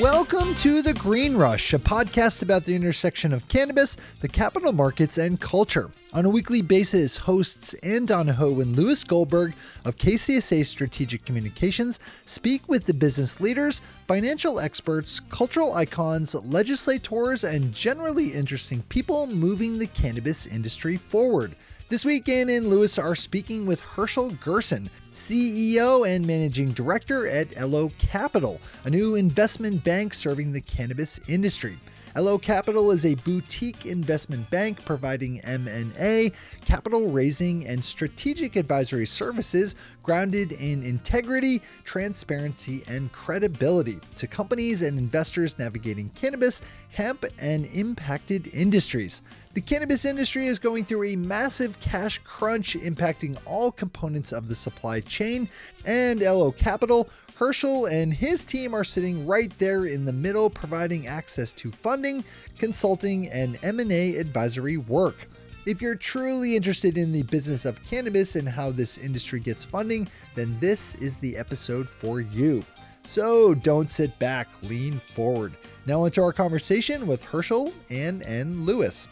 Welcome to The Green Rush, a podcast about the intersection of cannabis, the capital markets, and culture. On a weekly basis, hosts Ann Donohoe and Lewis Goldberg of KCSA Strategic Communications speak with the business leaders, financial experts, cultural icons, legislators, and generally interesting people moving the cannabis industry forward. This week, Ann and Lewis are speaking with Herschel Gerson, CEO and Managing Director at Elo Capital, a new investment bank serving the cannabis industry. LO Capital is a boutique investment bank providing M&A, capital raising, and strategic advisory services grounded in integrity, transparency, and credibility to companies and investors navigating cannabis, hemp, and impacted industries. The cannabis industry is going through a massive cash crunch impacting all components of the supply chain, and LO Capital Herschel and his team are sitting right there in the middle providing access to funding, consulting, and M&A advisory work. If you're truly interested in the business of cannabis and how this industry gets funding, then this is the episode for you. So don't sit back, lean forward. Now into our conversation with Herschel and N. Lewis.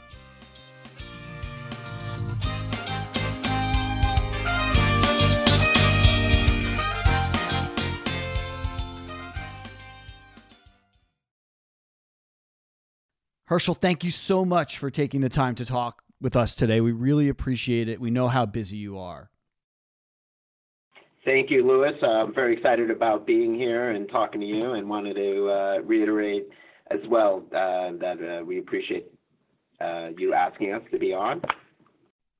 Herschel, thank you so much for taking the time to talk with us today. We really appreciate it. We know how busy you are. Thank you, Lewis. Uh, I'm very excited about being here and talking to you, and wanted to uh, reiterate as well uh, that uh, we appreciate uh, you asking us to be on.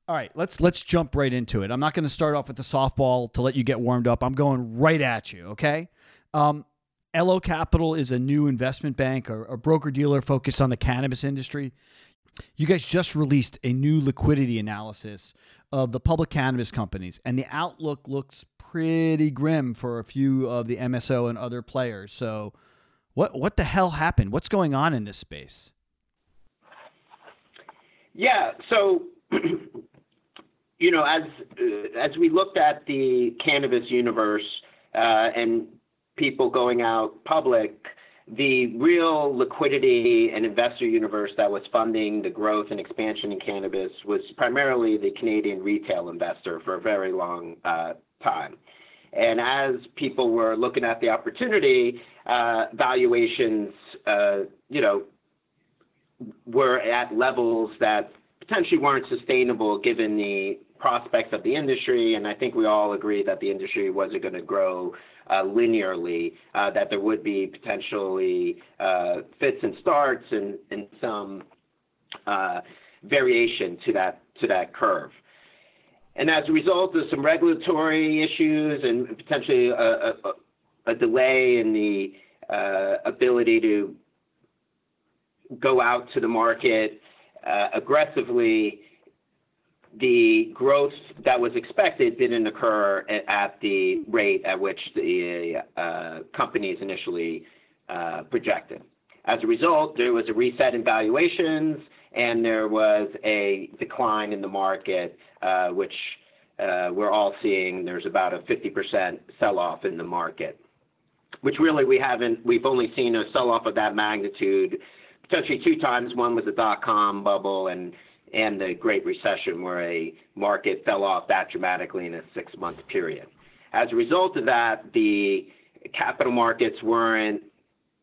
All right, let's let's jump right into it. I'm not going to start off with the softball to let you get warmed up. I'm going right at you. Okay. Um, LO Capital is a new investment bank or a broker dealer focused on the cannabis industry. You guys just released a new liquidity analysis of the public cannabis companies, and the outlook looks pretty grim for a few of the MSO and other players. So, what what the hell happened? What's going on in this space? Yeah, so you know, as as we looked at the cannabis universe uh, and people going out public, the real liquidity and investor universe that was funding the growth and expansion in cannabis was primarily the Canadian retail investor for a very long uh, time. And as people were looking at the opportunity, uh, valuations, uh, you know, were at levels that potentially weren't sustainable given the prospects of the industry. And I think we all agree that the industry wasn't going to grow linearly, uh, that there would be potentially uh, fits and starts and, some variation to that curve. And as a result of some regulatory issues and potentially a, delay in the uh, ability to go out to the market uh, aggressively, the growth that was expected didn't occur at the rate at which the uh, companies initially uh, projected. As a result, there was a reset in valuations, and there was a decline in the market, uh, which we're all seeing. There's about a 50% sell-off in the market, which really we haven't. We've only seen a sell-off of that magnitude potentially two times. One was the dot-com bubble, and and the Great Recession, where a market fell off that dramatically in a six-month period. As a result of that, the capital markets weren't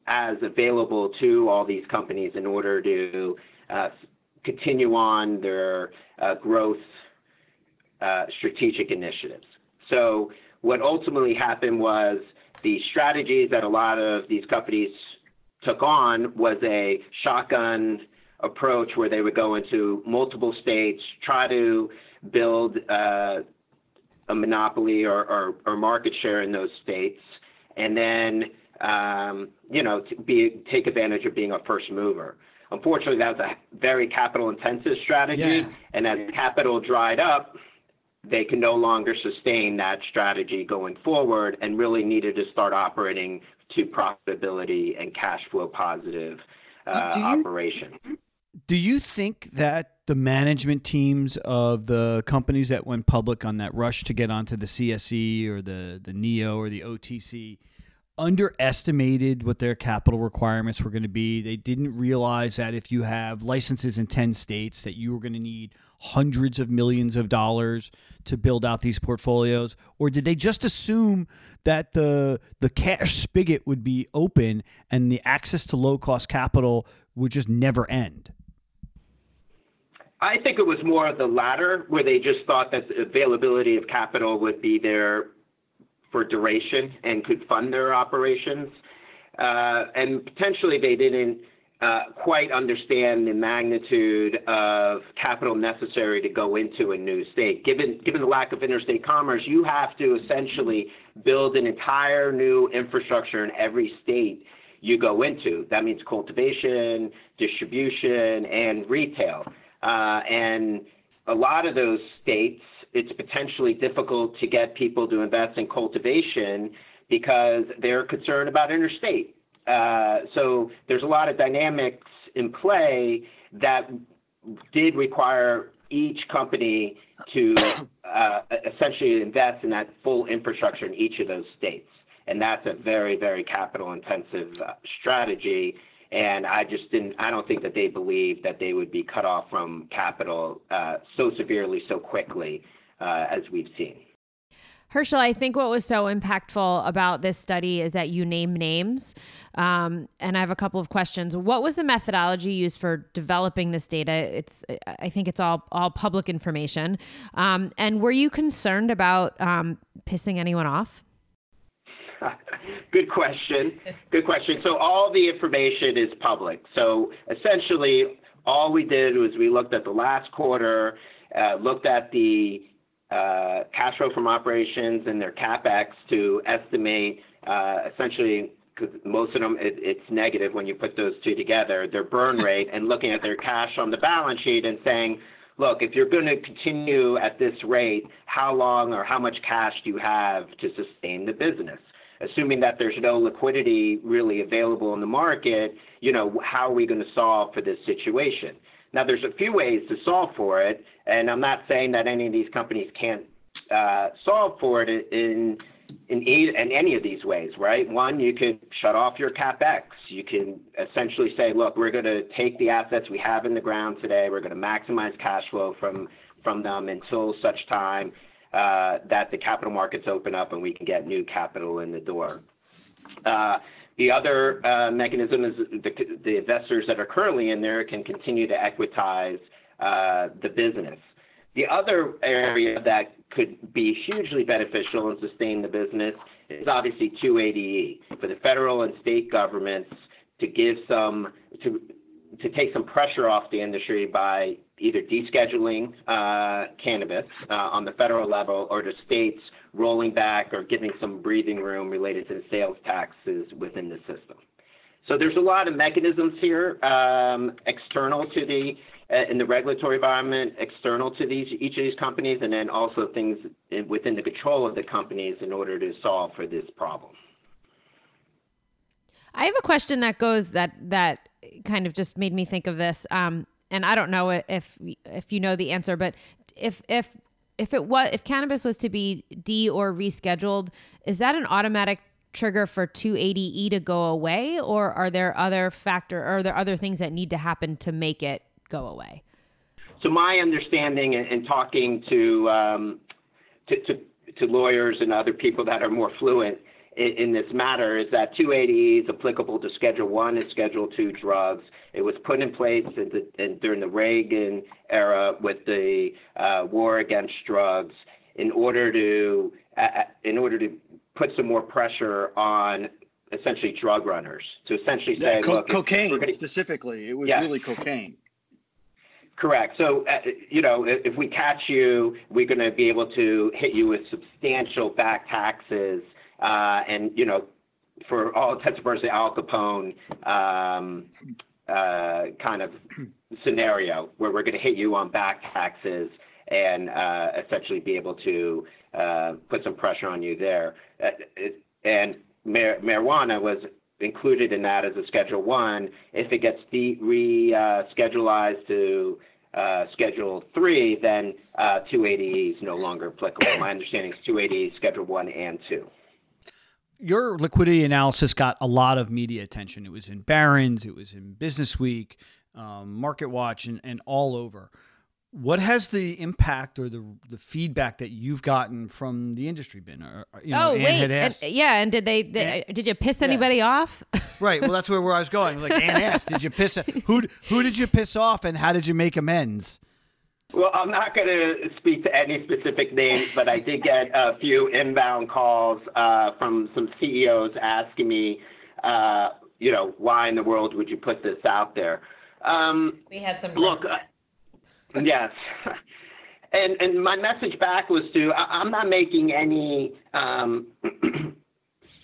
as available to all these companies in order to uh, continue on their uh, growth uh, strategic initiatives. So what ultimately happened was the strategies that a lot of these companies took on was a shotgun approach where they would go into multiple states, try to build uh, a monopoly or, market share in those states, and then um, you know be take advantage of being a first mover. Unfortunately, that was a very capital-intensive strategy, and as capital dried up, they can no longer sustain that strategy going forward, and really needed to start operating to profitability and cash flow positive uh, operation. Do you think that the management teams of the companies that went public on that rush to get onto the CSE or the the NEO or the OTC underestimated what their capital requirements were going to be. They didn't realize that if you have licenses in 10 states that you were going to need hundreds of millions of dollars to build out these portfolios or did they just assume that the the cash spigot would be open and the access to low cost capital would just never end? I think it was more of the latter, where they just thought that the availability of capital would be there for duration and could fund their operations. Uh, and potentially they didn't uh, quite understand the magnitude of capital necessary to go into a new state. Given the lack of interstate commerce, you have to essentially build an entire new infrastructure in every state you go into. That means cultivation, distribution, and retail. Uh, and a lot of those states it's potentially difficult to get people to invest in cultivation because they're concerned about interstate. Uh, so there's a lot of dynamics in play that did require each company to uh, essentially invest in that full infrastructure in each of those states. And that's a very, very capital intensive uh, strategy. And I just didn't, I don't think that they believed that they would be cut off from capital uh, so severely, so quickly uh, as we've seen. Herschel, I think what was so impactful about this study is that you name names. Um, and I have a couple of questions. What was the methodology used for developing this data? It's, I think it's all, all public information. Um, and were you concerned about um, pissing anyone off? Good question. Good question. So all the information is public. So essentially, all we did was we looked at the last quarter, uh, looked at the uh, cash flow from operations and their CapEx to estimate uh, essentially, because most of them, it's negative when you put those two together, their burn rate, and looking at their cash on the balance sheet and saying, "Look, if you're going to continue at this rate, how long or how much cash do you have to sustain the business?" Assuming that there's no liquidity really available in the market, you know, how are we going to solve for this situation? Now, there's a few ways to solve for it, and I'm not saying that any of these companies can't uh, solve for it in in, in any of these ways, right? One, you could shut off your capex. You can essentially say, look, we're going to take the assets we have in the ground today. We're going to maximize cash flow from from them until such time that the capital markets open up and we can get new capital in the door. Uh, the other uh, mechanism is the investors that are currently in there can continue to equitize uh, the business. The other area that could be hugely beneficial and sustain the business is obviously 280E for the federal and state governments to give some to to take some pressure off the industry by either descheduling uh, cannabis uh, on the federal level or the states rolling back or giving some breathing room related to the sales taxes within the system. So there's a lot of mechanisms here um, external to the uh, in the regulatory environment, external to these each of these companies, and then also things within the control of the companies in order to solve for this problem. I have a question that goes that that kind of just made me think of this. Um, and I don't know if if you know the answer, but if if if it was if cannabis was to be de or rescheduled, is that an automatic trigger for 280e to go away, or are there other factor or are there other things that need to happen to make it go away? So my understanding and talking to, um, to, to to lawyers and other people that are more fluent in, this matter is that 280 is applicable to Schedule 1 and Schedule 2 drugs. It was put in place in the, in, during the Reagan era with the uh, war against drugs in order to uh, in order to put some more pressure on essentially drug runners to essentially say, yeah, co- look, cocaine gonna, specifically, it was yeah. really cocaine. Correct. So, uh, you know, if, if, we catch you, we're going to be able to hit you with substantial back taxes and you know, for all intents and purposes, Al Capone um, uh, kind of scenario where we're going to hit you on back taxes and uh, essentially be able to uh, put some pressure on you there. Uh, and mar- marijuana was included in that as a Schedule One. If it gets de- reschedulized to uh, Schedule 3, then uh, 280 is no longer applicable. My understanding is 280 is Schedule 1 and 2 your liquidity analysis got a lot of media attention. It was in Barron's, it was in Business Week, um, Market Watch, and, and all over. What has the impact or the the feedback that you've gotten from the industry been? Or, you know, oh Ann wait, asked, and, yeah, and did they? they did you piss anybody off? right. Well, that's where, where I was going. Like Ann asked, did you piss who who did you piss off, and how did you make amends? Well, I'm not going to speak to any specific names, but I did get a few inbound calls uh, from some CEOs asking me, uh, you know, why in the world would you put this out there? Um, we had some. Look, uh, yes. And, and my message back was to I, am not making any um,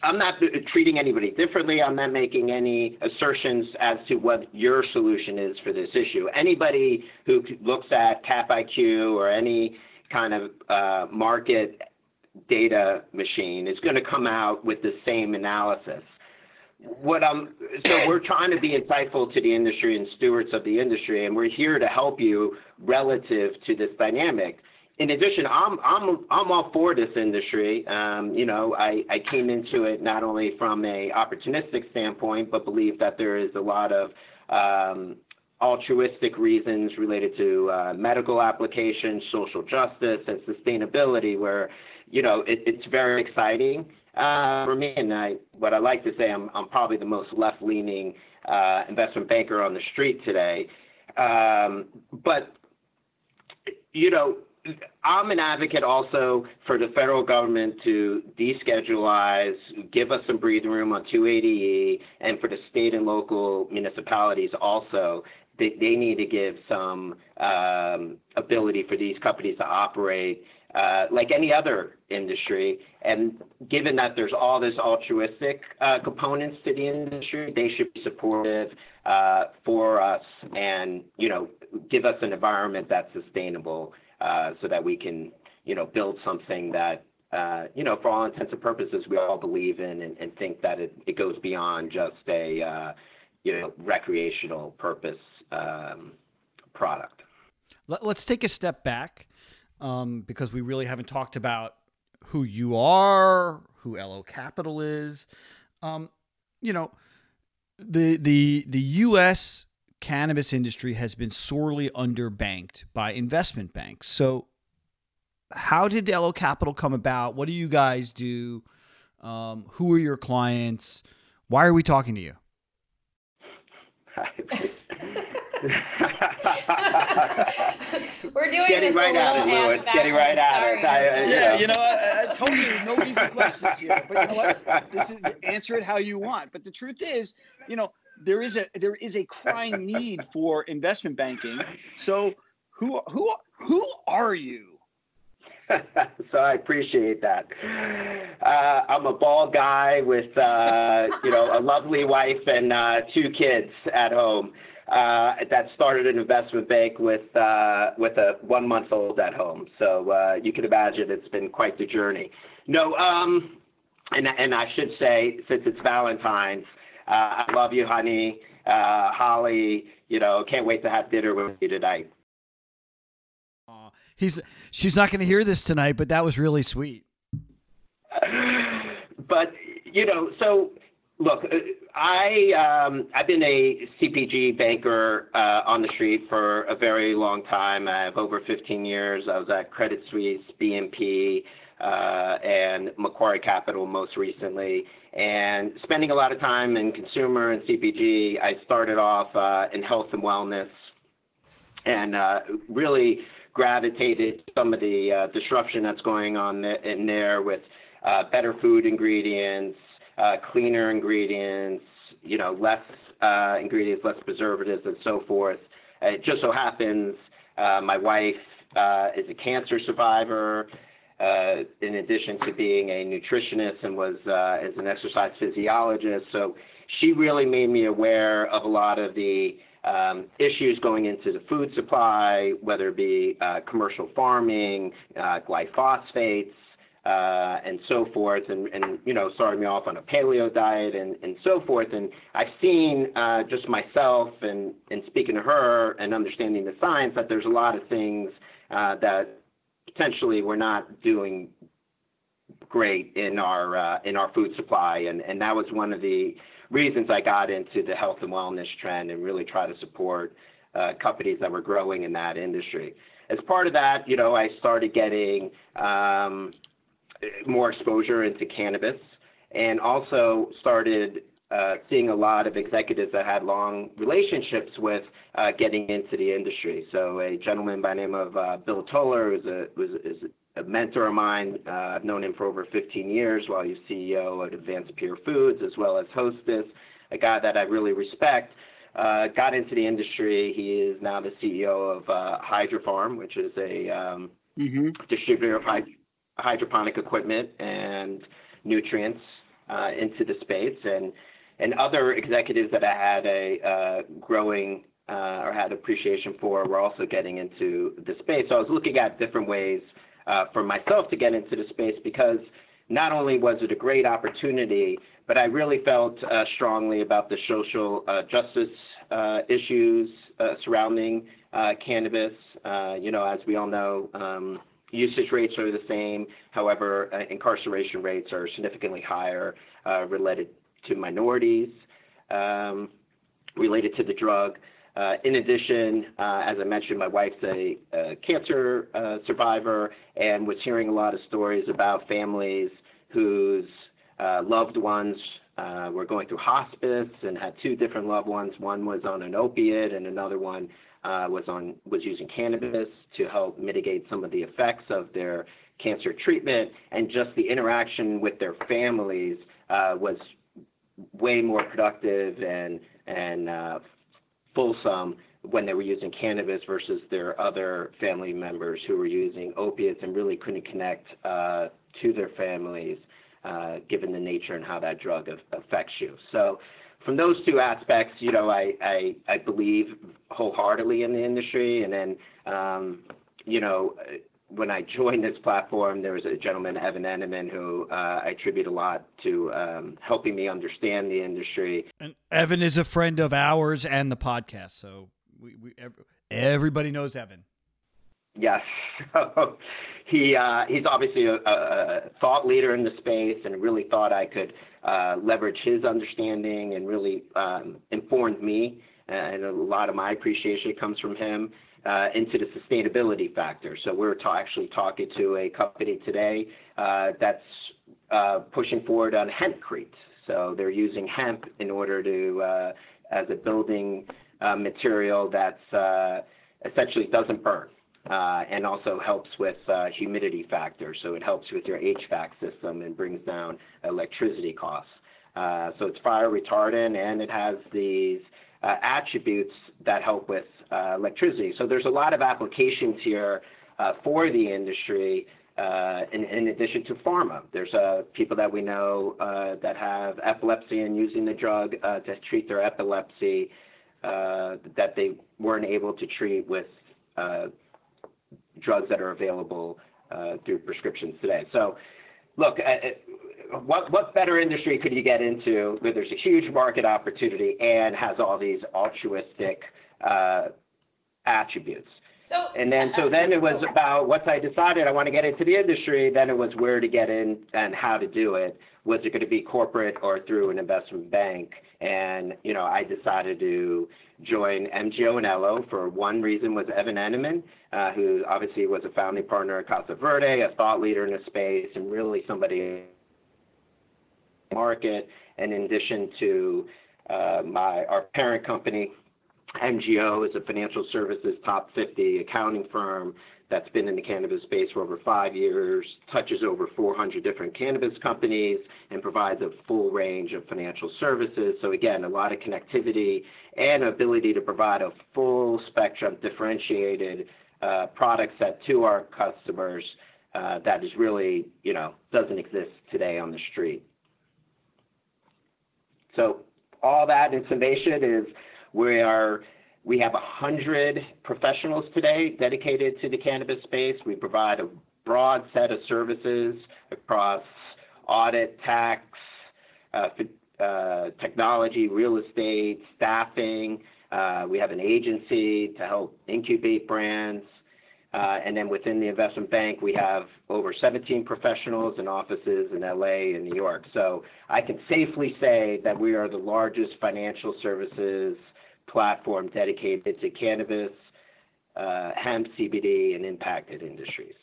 I'm not treating anybody differently. I'm not making any assertions as to what your solution is for this issue. Anybody who looks at CapIQ or any kind of uh, market data machine is going to come out with the same analysis. What I'm so we're trying to be insightful to the industry and stewards of the industry, and we're here to help you relative to this dynamic in addition, I'm I'm I'm all for this industry. Um, you know, I, I came into it not only from a opportunistic standpoint, but believe that there is a lot of um, altruistic reasons related to uh, medical applications, social justice, and sustainability, where you know it, it's very exciting uh, for me. And I, what I like to say, I'm I'm probably the most left-leaning uh, investment banker on the street today. Um, but you know, I'm an advocate also for the federal government to descheduleize, give us some breathing room on 280E, and for the state and local municipalities also. They, they need to give some um, ability for these companies to operate uh, like any other industry. And given that there's all this altruistic uh, components to the industry, they should be supportive uh, for us and you know give us an environment that's sustainable. Uh, so that we can, you know, build something that, uh, you know, for all intents and purposes, we all believe in and, and think that it, it goes beyond just a, uh, you know, recreational purpose um, product. Let's take a step back um, because we really haven't talked about who you are, who LO Capital is. Um, you know, the the the U.S cannabis industry has been sorely underbanked by investment banks. So, how did LO Capital come about? What do you guys do? Um, who are your clients? Why are we talking to you? We're doing Getting this right at it, Louis. Getting right at it. I, yeah, you know, I, I told you no easy questions here, but you know what? This is answer it how you want. But the truth is, you know, there is a there is a crying need for investment banking. So who who who are you? so I appreciate that. Uh, I'm a bald guy with uh, you know a lovely wife and uh, two kids at home. Uh, that started an investment bank with uh, with a one month old at home. So uh, you can imagine it's been quite the journey. No, um, and and I should say since it's Valentine's, I love you, honey. Uh, Holly, you know, can't wait to have dinner with you tonight. Uh, he's she's not going to hear this tonight, but that was really sweet. but you know, so look, uh, I um, I've been a CPG banker uh, on the street for a very long time. I have over 15 years. I was at Credit Suisse, BNP, uh, and Macquarie Capital most recently and spending a lot of time in consumer and CPG. I started off uh, in health and wellness and uh, really gravitated some of the uh, disruption that's going on in there with uh, better food ingredients, uh, cleaner ingredients, you know, less uh, ingredients, less preservatives, and so forth. It just so happens my wife is a cancer survivor uh, in addition to being a nutritionist and was uh, as an exercise physiologist. So she really made me aware of a lot of the um, issues going into the food supply, whether it be uh, commercial farming, uh, glyphosates, uh, and so forth, and, and, you know, started me off on a paleo diet and, and so forth. And I've seen uh, just myself and, and speaking to her and understanding the science that there's a lot of things uh, that potentially we're not doing great in our uh, in our food supply, and and that was one of the reasons I got into the health and wellness trend and really try to support uh, companies that were growing in that industry. As part of that, you know, I started getting um, more exposure into cannabis and also started uh, seeing a lot of executives that had long relationships with uh, getting into the industry. So a gentleman by the name of uh, Bill Toler was a was is a mentor of mine. Uh, I've known him for over 15 years while he's CEO at AdvancePierre Foods as well as Hostess, a guy that I really respect. Uh, got into the industry. He is now the CEO of uh, Hydrofarm, which is a um, mm-hmm. distributor of hyd- hydroponic equipment and nutrients uh, into the space. And and other executives that I had a uh, growing uh, or had appreciation for were also getting into the space. So I was looking at different ways uh, for myself to get into the space because not only was it a great opportunity, but I really felt strongly about the social justice issues surrounding cannabis. you know, as we all know, um, usage rates are the same. However, incarceration rates are significantly higher related to minorities um, related to the drug. Uh, in addition, uh, as I mentioned, my wife's a, cancer uh, survivor and was hearing a lot of stories about families whose loved ones were going through hospice and had two different loved ones. One was on an opiate, and another one was on was using cannabis to help mitigate some of the effects of their cancer treatment. And just the interaction with their families was way more productive and and uh, fulsome when they were using cannabis versus their other family members who were using opiates and really couldn't connect uh, to their families uh, given the nature and how that drug affects you. So from those two aspects, you know, I, I, I believe wholeheartedly in the industry. And then, um, you know, when I joined this platform, there was a gentleman, Evan Eneman, who uh, I attribute a lot to um, helping me understand the industry. And Evan is a friend of ours and the podcast, so we, we everybody knows Evan. Yes, he uh, he's obviously a, a, thought leader in the space, and really thought I could uh, leverage his understanding and really um, informed me. And a lot of my appreciation comes from him uh, into the sustainability factor. So we're ta- actually talking to a company today uh, that's uh, pushing forward on hempcrete. So they're using hemp in order to uh, as a building uh, material that's uh, essentially doesn't burn. and also helps with humidity factor, so it helps with your HVAC system and brings down electricity costs. so it's fire retardant, and it has these attributes that help with uh, electricity. So there's a lot of applications here uh, for the industry. Uh, in, in, addition to pharma, there's uh, people that we know uh, that have epilepsy and using the drug uh, to treat their epilepsy that they weren't able to treat with drugs that are available through prescriptions today. So, look, what what better industry could you get into where there's a huge market opportunity and has all these altruistic uh, attributes. So, and then so then it was about once I decided I want to get into the industry, then it was where to get in and how to do it. Was it going to be corporate or through an investment bank? And you know, I decided to join MGO and Elo for one reason was Evan Eneman, uh, who obviously was a founding partner at Casa Verde, a thought leader in the space, and really somebody market. And in addition to uh, my our parent company, MGO is a financial services top 50 accounting firm that's been in the cannabis space for over five years, touches over 400 different cannabis companies, and provides a full range of financial services. So again, a lot of connectivity and ability to provide a full spectrum, differentiated uh, product set to our customers uh, that is really, you know, doesn't exist today on the street. So all that information is we are we have 100 professionals today dedicated to the cannabis space. We provide a broad set of services across audit, tax, uh, uh, technology, real estate, staffing. Uh, we have an agency to help incubate brands. And then within the investment bank, we have over 17 professionals and offices in L.A. and New York. So I can safely say that we are the largest financial services platform dedicated to cannabis, hemp, CBD, and impacted industries.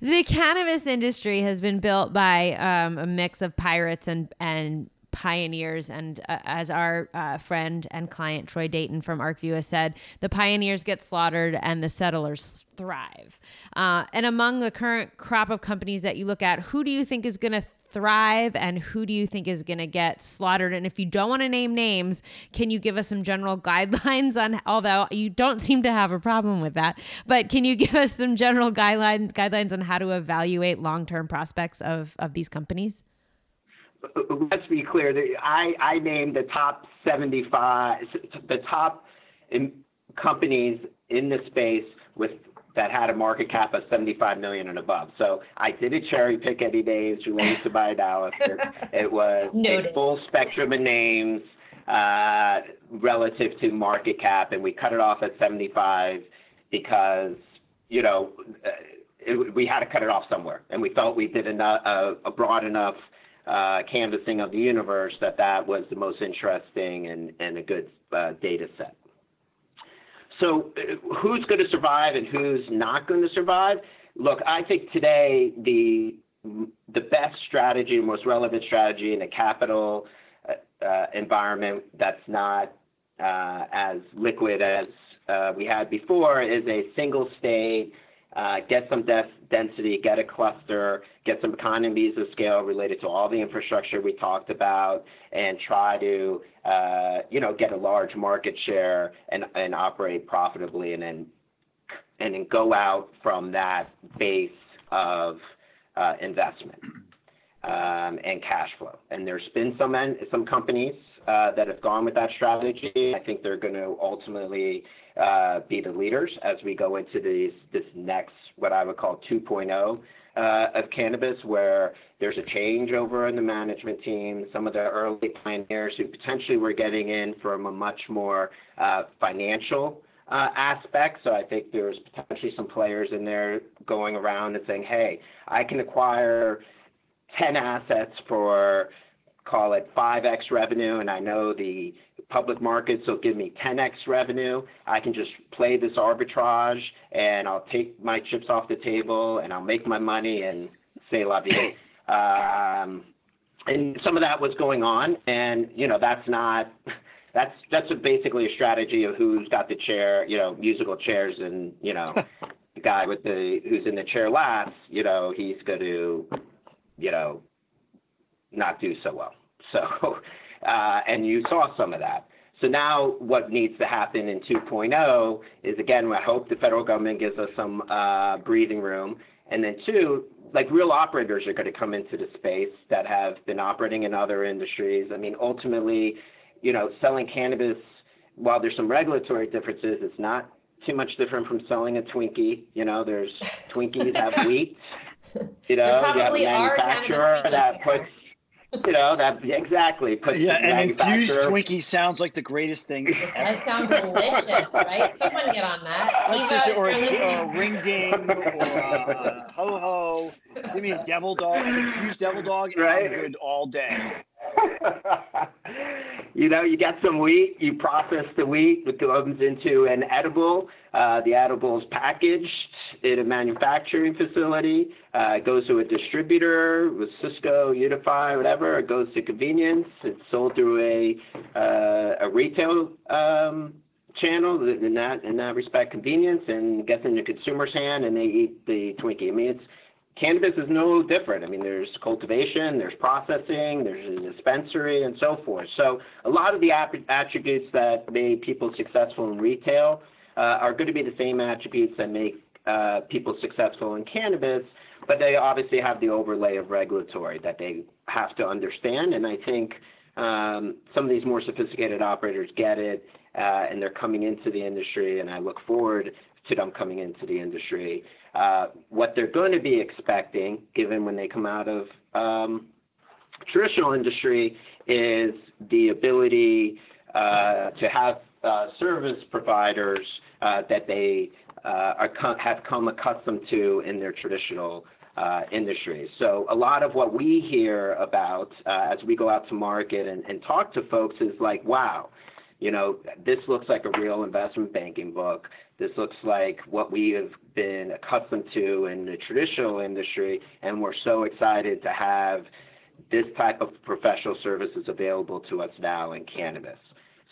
The cannabis industry has been built by um, a mix of pirates and and pioneers. And uh, as our uh, friend and client Troy Dayton from ArcView has said, the pioneers get slaughtered and the settlers thrive. Uh, and among the current crop of companies that you look at, who do you think is going to thrive and who do you think is going to get slaughtered? And if you don't want to name names, can you give us some general guidelines on, although you don't seem to have a problem with that, but can you give us some general guideline, guidelines on how to evaluate long-term prospects of, of these companies? Let's be clear. I, I named the top 75, the top in companies in the space with that had a market cap of 75 million and above. So I didn't cherry pick any names related to my analysis. it was Noted. a full spectrum of names uh, relative to market cap, and we cut it off at 75 because you know uh, it, we had to cut it off somewhere, and we felt we did enough, uh, a broad enough uh, canvassing of the universe that that was the most interesting and, and a good uh, data set. So uh, who's going to survive and who's not going to survive? Look, I think today the the best strategy, most relevant strategy in a capital uh, uh, environment that's not uh, as liquid as we had before is a single state get some density, get a cluster, get some economies of scale related to all the infrastructure we talked about, and try to, uh, you know, get a large market share and, and operate profitably, and then go out from that base of uh, investment um, and cash flow. And there's been some some companies uh, that have gone with that strategy. I think they're going to ultimately uh, be the leaders as we go into this this next what I would call 2.0 uh, of cannabis, where there's a changeover in the management team. Some of the early pioneers who potentially were getting in from a much more uh, financial uh, aspect. So I think there's potentially some players in there going around and saying, "Hey, I can acquire 10 assets for call it 5x revenue, and I know the public markets will give me 10x revenue. I can just play this arbitrage, and I'll take my chips off the table, and I'll make my money and say la vie. Um, and some of that was going on, and you know that's not that's that's a basically a strategy of who's got the chair, you know, musical chairs, and you know, the guy with the who's in the chair last, you know, he's going to you know, not do so well. So, and you saw some of that. So now what needs to happen in 2.0 is again, I hope the federal government gives us some uh, breathing room. And then two, like real operators are going to come into the space that have been operating in other industries. I mean, ultimately, you know, selling cannabis, while there's some regulatory differences, it's not too much different from selling a Twinkie. You know, there's Twinkies have wheat, you know, you have a manufacturer that puts, you know, that exactly puts. Yeah, and infused Twinkie sounds like the greatest thing. That sounds delicious, right? Someone get on that. Let's or a, a ring ding or a ho ho. Give me a devil dog, an infused devil dog, and right? I'm good all day. you know, you get some wheat, you process the wheat, it goes into an edible. Uh, the edible is packaged in a manufacturing facility. Uh, it goes to a distributor with Sysco, Unify, whatever. It goes to convenience. It's sold through a uh, a retail um, channel in that in that respect, convenience, and gets in the consumer's hand, and they eat the Twinkie. I mean, it's cannabis is no different. I mean, there's cultivation, there's processing, there's a dispensary, and so forth. So a lot of the attributes that made people successful in retail uh, are going to be the same attributes that make uh, people successful in cannabis, but they obviously have the overlay of regulatory that they have to understand. And I think um, some of these more sophisticated operators get it, uh, and they're coming into the industry, and I look forward to them coming into the industry. Uh, what they're going to be expecting, given when they come out of um, traditional industry, is the ability uh, to have uh, service providers uh, that they uh, have come accustomed to in their traditional industries. So a lot of what we hear about as we go out to market and, and talk to folks is like, wow, you know, this looks like a real investment banking book. This looks like what we have been accustomed to in the traditional industry, and we're so excited to have this type of professional services available to us now in cannabis.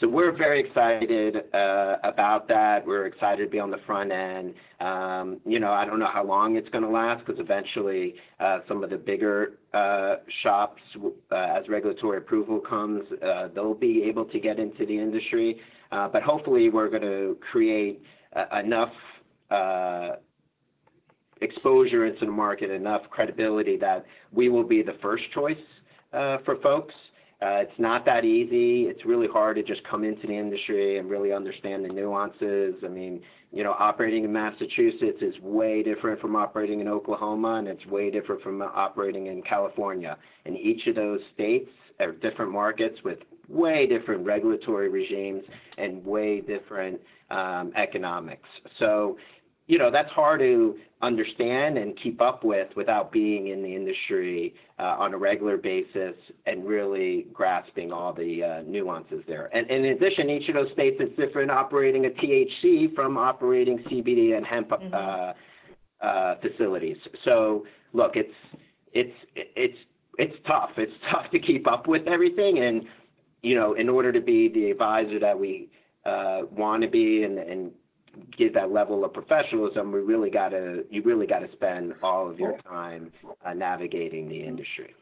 So we're very excited uh, about that. We're excited to be on the front end. Um, you know, I don't know how long it's going to last because eventually uh, some of the bigger uh, shops, uh, as regulatory approval comes, uh, they'll be able to get into the industry. Uh, but hopefully, we're going to create Uh, enough uh, exposure into the market, enough credibility that we will be the first choice uh, for folks. Uh, it's not that easy. It's really hard to just come into the industry and really understand the nuances. I mean, you know, operating in Massachusetts is way different from operating in Oklahoma, and it's way different from operating in California. And each of those states are different markets with way different regulatory regimes and way different economics. So you know that's hard to understand and keep up with without being in the industry uh, on a regular basis and really grasping all the uh, nuances there. And, and, in addition, each of those states is different operating a THC from operating CBD and hemp mm-hmm. uh, uh, facilities. So look, it's it's it's it's tough. It's tough to keep up with everything, and you know, in order to be the advisor that we uh, want to be and, and get that level of professionalism, we really got to you really got to spend all of your time uh, navigating the industry.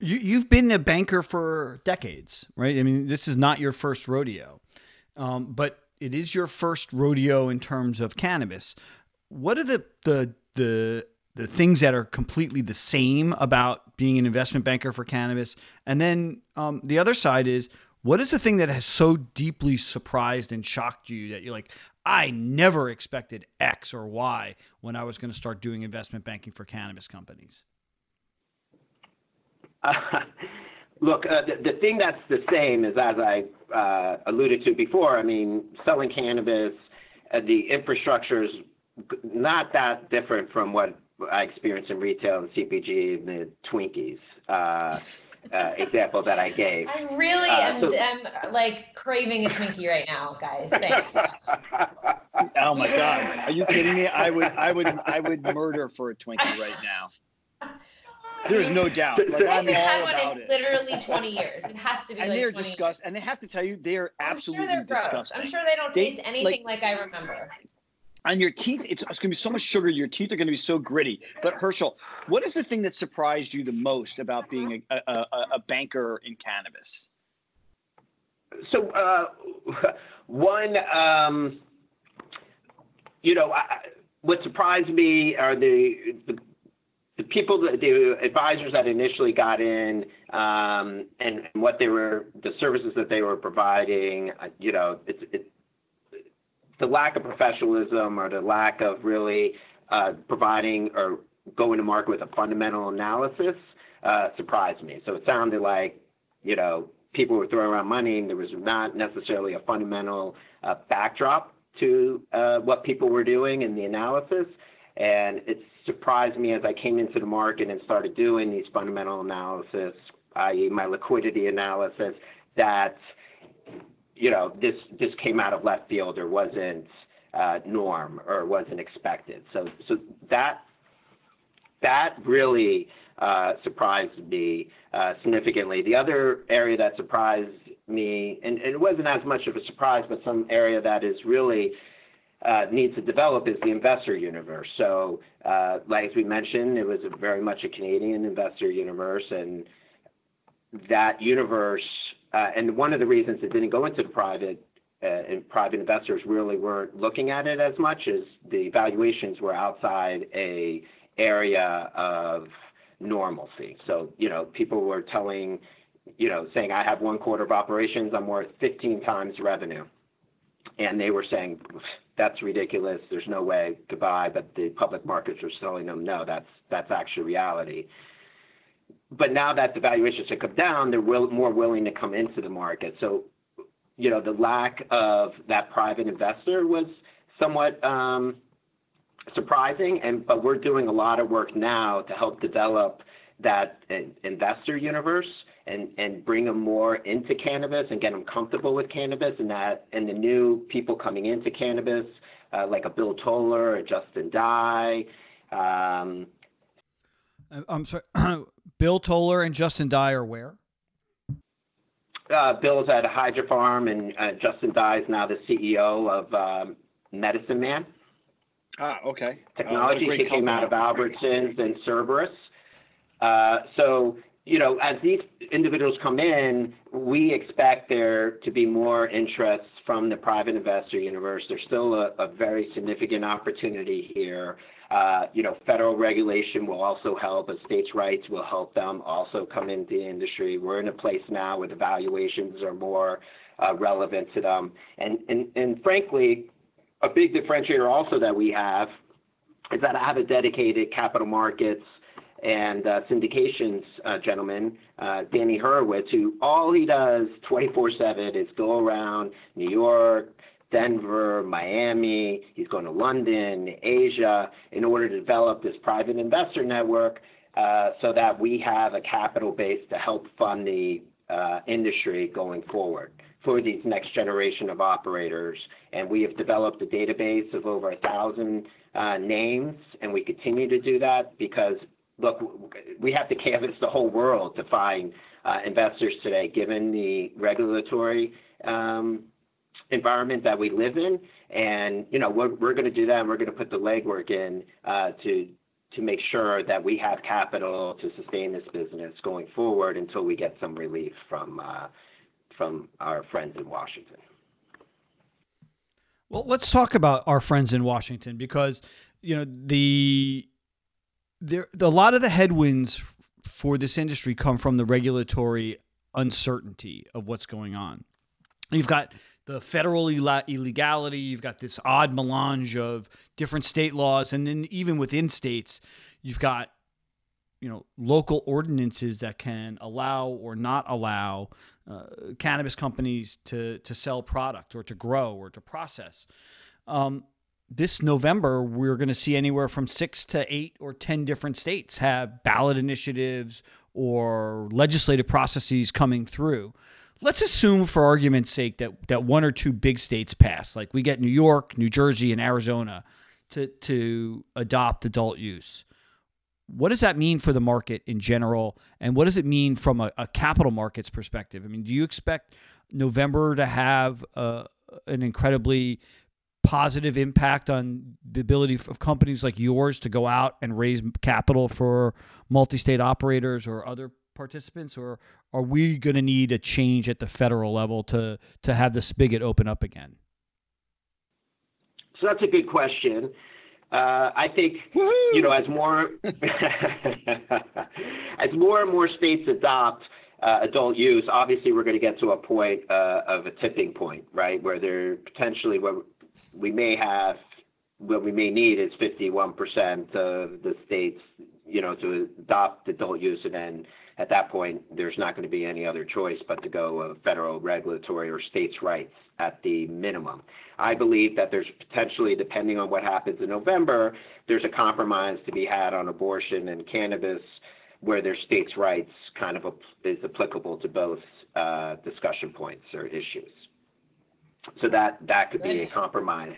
You you've been a banker for decades, right? I mean, this is not your first rodeo, um, but it is your first rodeo in terms of cannabis. What are the the the the things that are completely the same about being an investment banker for cannabis, and then um, the other side is what is the thing that has so deeply surprised and shocked you that you're like, I never expected X or Y when I was going to start doing investment banking for cannabis companies? Uh, look, uh, the, the, thing that's the same is, as I uh, alluded to before, I mean, selling cannabis, uh, the infrastructure is not that different from what I experienced in retail and CPG and the Twinkies. Uh, example that I gave. I really uh, am, so, am, like craving a Twinkie right now, guys. Thanks. oh my god, are you kidding me? I would, I would, I would murder for a Twinkie right now. There's no doubt. Like, I haven't had one in literally 20 years. It has to be. And like they're disgusting. And they have to tell you, they are absolutely I'm sure they're disgusting. Gross. I'm sure they don't they, taste anything like, like I remember on your teeth, it's, it's going to be so much sugar. Your teeth are going to be so gritty. But Herschel, what is the thing that surprised you the most about being a, a, a banker in cannabis? So, uh, one, um, you know, I, what surprised me are the, the the people that the advisors that initially got in um, and, and, what they were the services that they were providing uh, you know it's it, the lack of professionalism or the lack of really uh, providing or going to market with a fundamental analysis uh, surprised me. So it sounded like, you know, people were throwing around money and there was not necessarily a fundamental uh, backdrop to uh, what people were doing in the analysis. And it surprised me as I came into the market and started doing these fundamental analysis, i.e., my liquidity analysis, that you know, this this came out of left field or wasn't uh, norm or wasn't expected. So so that that really uh, surprised me uh, significantly. The other area that surprised me, and, and, it wasn't as much of a surprise, but some area that is really uh, needs to develop is the investor universe. So, uh, like as we mentioned, it was very much a Canadian investor universe, and that universe and one of the reasons it didn't go into the private uh, and private investors really weren't looking at it as much as the valuations were outside a area of normalcy. So, you know, people were telling, you know, saying, I have one quarter of operations, I'm worth 15 times revenue. And they were saying, that's ridiculous. There's no way to buy. But the public markets were telling them, no, that's that's actually reality but now that the valuations have come down, they're more willing to come into the market. So, you know, the lack of that private investor was somewhat um, surprising, and but we're doing a lot of work now to help develop that investor universe and, bring them more into cannabis and get them comfortable with cannabis and that and the new people coming into cannabis uh, like a Bill Toler, a Justin Dye. Um, I'm sorry, Bill Toler and Justin Dye are where? Uh, Bill's at Hydrofarm, and uh, Justin Dye is now the CEO of um, Medicine Man. Ah, okay. Technology. Uh, he came out of Albertsons and Cerberus. Uh, so, you know, as these individuals come in, we expect there to be more interest from the private investor universe. There's still a, a very significant opportunity here. Uh, you know, federal regulation will also help, but states' rights will help them also come into the industry. We're in a place now where the valuations are more uh, relevant to them. And, and, and frankly, a big differentiator also that we have is that I have a dedicated capital markets and uh, syndications gentleman, Danny Hurwitz, who all he does 24/7 is go around New York, Denver, Miami. He's going to London, Asia, in order to develop this private investor network, uh, so that we have a capital base to help fund the uh, industry going forward for these next generation of operators. And we have developed a database of over a thousand uh, names, and we continue to do that because look, we have to canvass the whole world to find uh, investors today, given the regulatory um, environment that we live in. And, you know, we're, we're going to do that, and we're going to put the legwork in uh, to to make sure that we have capital to sustain this business going forward until we get some relief from uh, from our friends in Washington. Well, let's talk about our friends in Washington because you know the there a lot of the headwinds for this industry come from the regulatory uncertainty of what's going on. You've got the federal illegality, you've got this odd melange of different state laws, and then even within states, you've got you know local ordinances that can allow or not allow uh, cannabis companies to to sell product or to grow or to process. Um, this November, we're going to see anywhere from six to eight or 10 different states have ballot initiatives or legislative processes coming through. Let's assume, for argument's sake, that, that one or two big states pass. Like we get New York, New Jersey, and Arizona to, to adopt adult use. What does that mean for the market in general? And what does it mean from a, a capital markets perspective? I mean, do you expect November to have uh, an incredibly positive impact on the ability of companies like yours to go out and raise capital for multi-state operators or other participants or are we going to need a change at the federal level to to have the spigot open up again? So that's a good question. Uh, I think Woo-hoo! you know as more as more and more states adopt uh, adult use, obviously we're going to get to a point uh, of a tipping point, right, where there potentially where we may have what we may need is 51% of the states, you know, to adopt adult use, and then at that point, there's not going to be any other choice but to go of federal regulatory or states' rights at the minimum. I believe that there's potentially, depending on what happens in November, there's a compromise to be had on abortion and cannabis, where their states' rights kind of is applicable to both uh, discussion points or issues. So that that could be a compromise.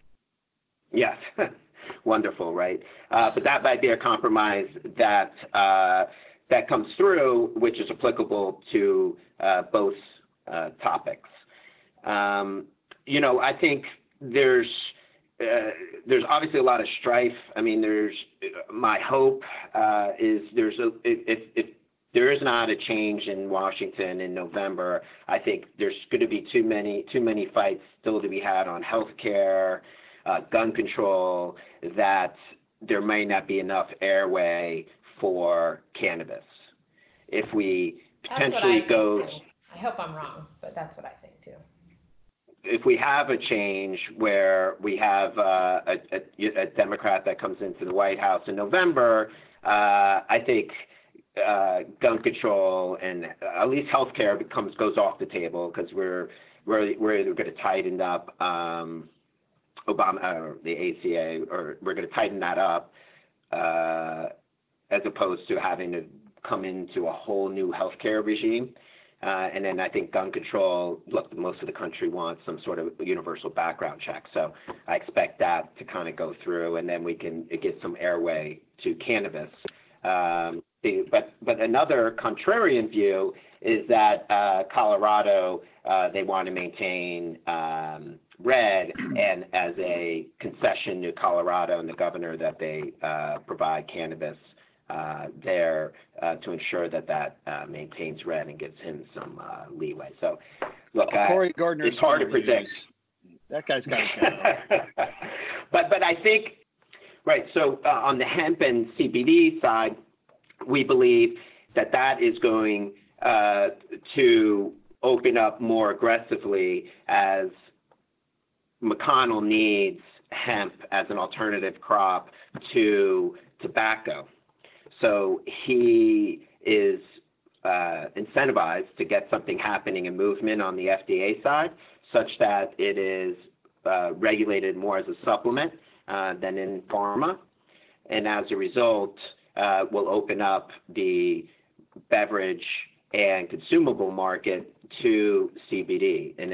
Yes, wonderful, right? Uh, but that might be a compromise that uh, that comes through, which is applicable to uh, both uh, topics. Um, you know, I think there's uh, there's obviously a lot of strife. I mean, there's my hope is there's a if if there is not a change in Washington in November. I think there's going to be too many too many fights still to be had on health care, uh, gun control, that there may not be enough airway for cannabis. If we potentially go, I hope I'm wrong, but that's what I think too. If we have a change where we have uh, a, a, a Democrat that comes into the White House in November, uh, I think uh, gun control and uh, at least healthcare becomes goes off the table because we're we're we're either going to tighten up um, Obama, uh, the ACA, or we're going to tighten that up, uh, as opposed to having to come into a whole new healthcare regime. Uh, and then I think gun control, look, most of the country wants some sort of universal background check. So I expect that to kind of go through, and then we can get some airway to cannabis. Um, but but another contrarian view is that uh, Colorado uh, they want to maintain um, red, and as a concession to Colorado and the governor that they uh, provide cannabis there uh, to ensure that that uh, maintains red and gives him some uh, leeway. So, look, Cory Gardner. it's hard to predict. That guy's got it. but but I think right. So uh, on the hemp and CBD side, we believe that that is going uh, to open up more aggressively as McConnell needs hemp as an alternative crop to tobacco. So he is uh, incentivized to get something happening in movement on the FDA side, such that it is uh, regulated more as a supplement uh, than in pharma. And as a result, uh, will open up the beverage and consumable market to CBD, and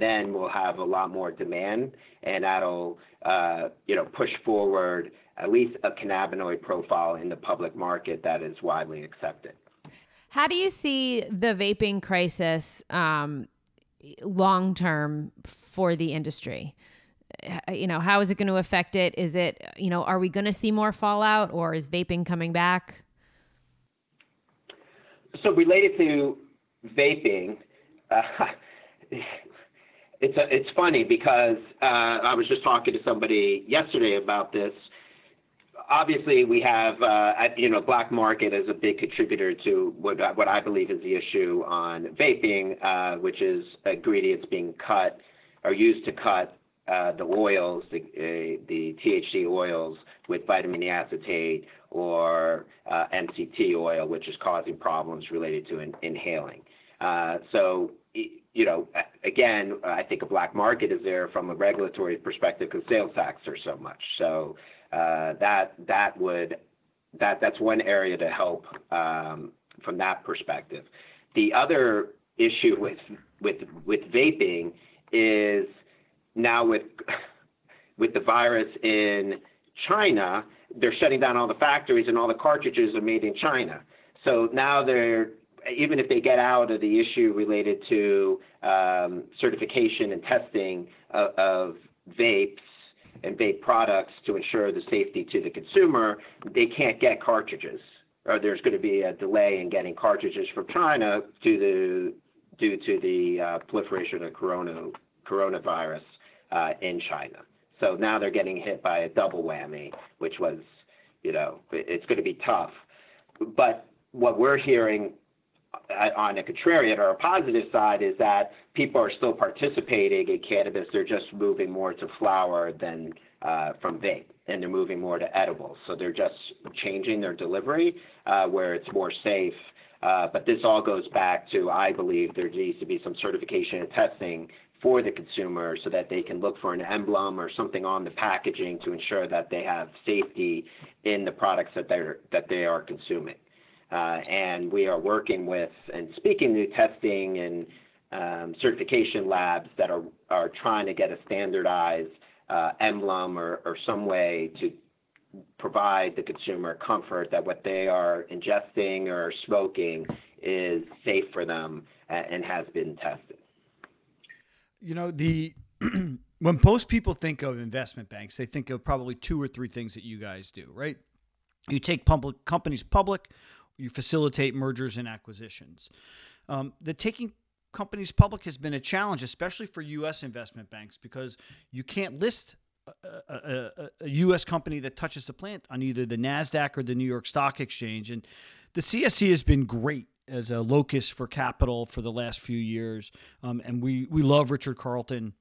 then we'll have a lot more demand, and that'll, uh, you know, push forward at least a cannabinoid profile in the public market that is widely accepted. How do you see the vaping crisis um, long term for the industry? You know, how is it going to affect it? Is it, you know, are we going to see more fallout or is vaping coming back? So related to vaping, uh, it's a, it's funny because uh, I was just talking to somebody yesterday about this. Obviously, we have uh, you know black market is a big contributor to what what I believe is the issue on vaping, uh, which is ingredients being cut or used to cut uh, the oils, the, uh, the THC oils with vitamin acetate or uh, MCT oil, which is causing problems related to in, inhaling. Uh, so, you know, again, I think a black market is there from a regulatory perspective because sales tax are so much. So uh, that that would that that's one area to help um, from that perspective. The other issue with with with vaping is now with with the virus in China, they're shutting down all the factories and all the cartridges are made in China. So now they're even if they get out of the issue related to um, certification and testing of, of vapes and vape products to ensure the safety to the consumer, they can't get cartridges, or there's going to be a delay in getting cartridges from China to the due to the uh, proliferation of corona coronavirus uh, in China. So now they're getting hit by a double whammy, which was, you know, it's going to be tough. But what we're hearing on the contrarian or a positive side is that people are still participating in cannabis. They're just moving more to flower than uh, from vape, and they're moving more to edibles. So they're just changing their delivery uh, where it's more safe. Uh, but this all goes back to, I believe, there needs to be some certification and testing for the consumer so that they can look for an emblem or something on the packaging to ensure that they have safety in the products that they're that they are consuming. Uh, and we are working with and speaking to testing and um, certification labs that are, are trying to get a standardized uh, emblem or, or some way to provide the consumer comfort that what they are ingesting or smoking is safe for them and has been tested. You know, the when most people think of investment banks, they think of probably two or three things that you guys do, right? You take public companies public, you facilitate mergers and acquisitions. Um, the taking companies public has been a challenge, especially for U.S. investment banks, because you can't list a, a, a, U.S. company that touches the plant on either the NASDAQ or the New York Stock Exchange. And the CSE has been great as a locus for capital for the last few years. Um, and we, we love Richard Carleton.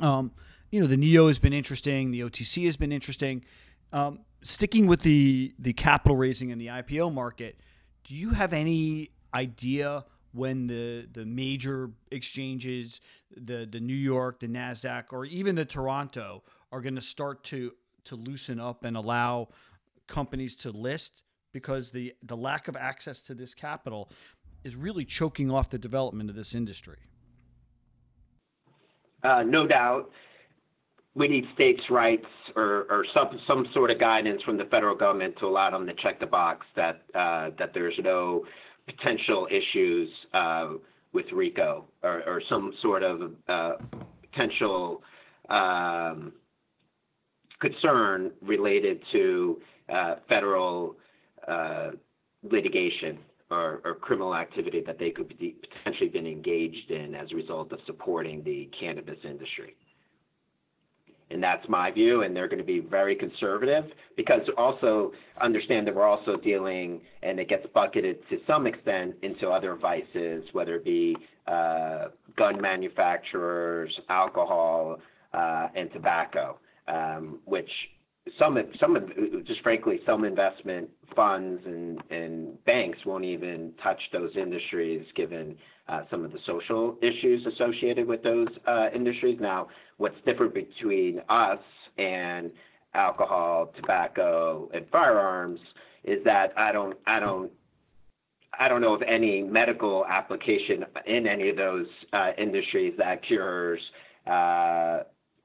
Um, you know, the NEO has been interesting, the OTC has been interesting. Um, sticking with the, the capital raising and the IPO market, do you have any idea when the the major exchanges, the the New York, the Nasdaq, or even the Toronto, are going to start to to loosen up and allow companies to list because the the lack of access to this capital is really choking off the development of this industry. Uh, no doubt we need states' rights or, or some some sort of guidance from the federal government to allow them to check the box that uh, that there's no potential issues uh, with RICO or, or, some sort of uh, potential um, concern related to uh, federal litigation or, criminal activity that they could potentially been engaged in as a result of supporting the cannabis industry and that's my view. And they're going to be very conservative because also understand that we're also dealing, and it gets bucketed to some extent into other vices, whether it be uh, gun manufacturers, alcohol, uh, and tobacco, um, which just frankly some investment funds and banks won't even touch those industries given uh, some of the social issues associated with those uh, industries. Now, what's different between us and alcohol, tobacco, and firearms is that I don't I don't I don't know of any medical application in any of those uh, industries that cures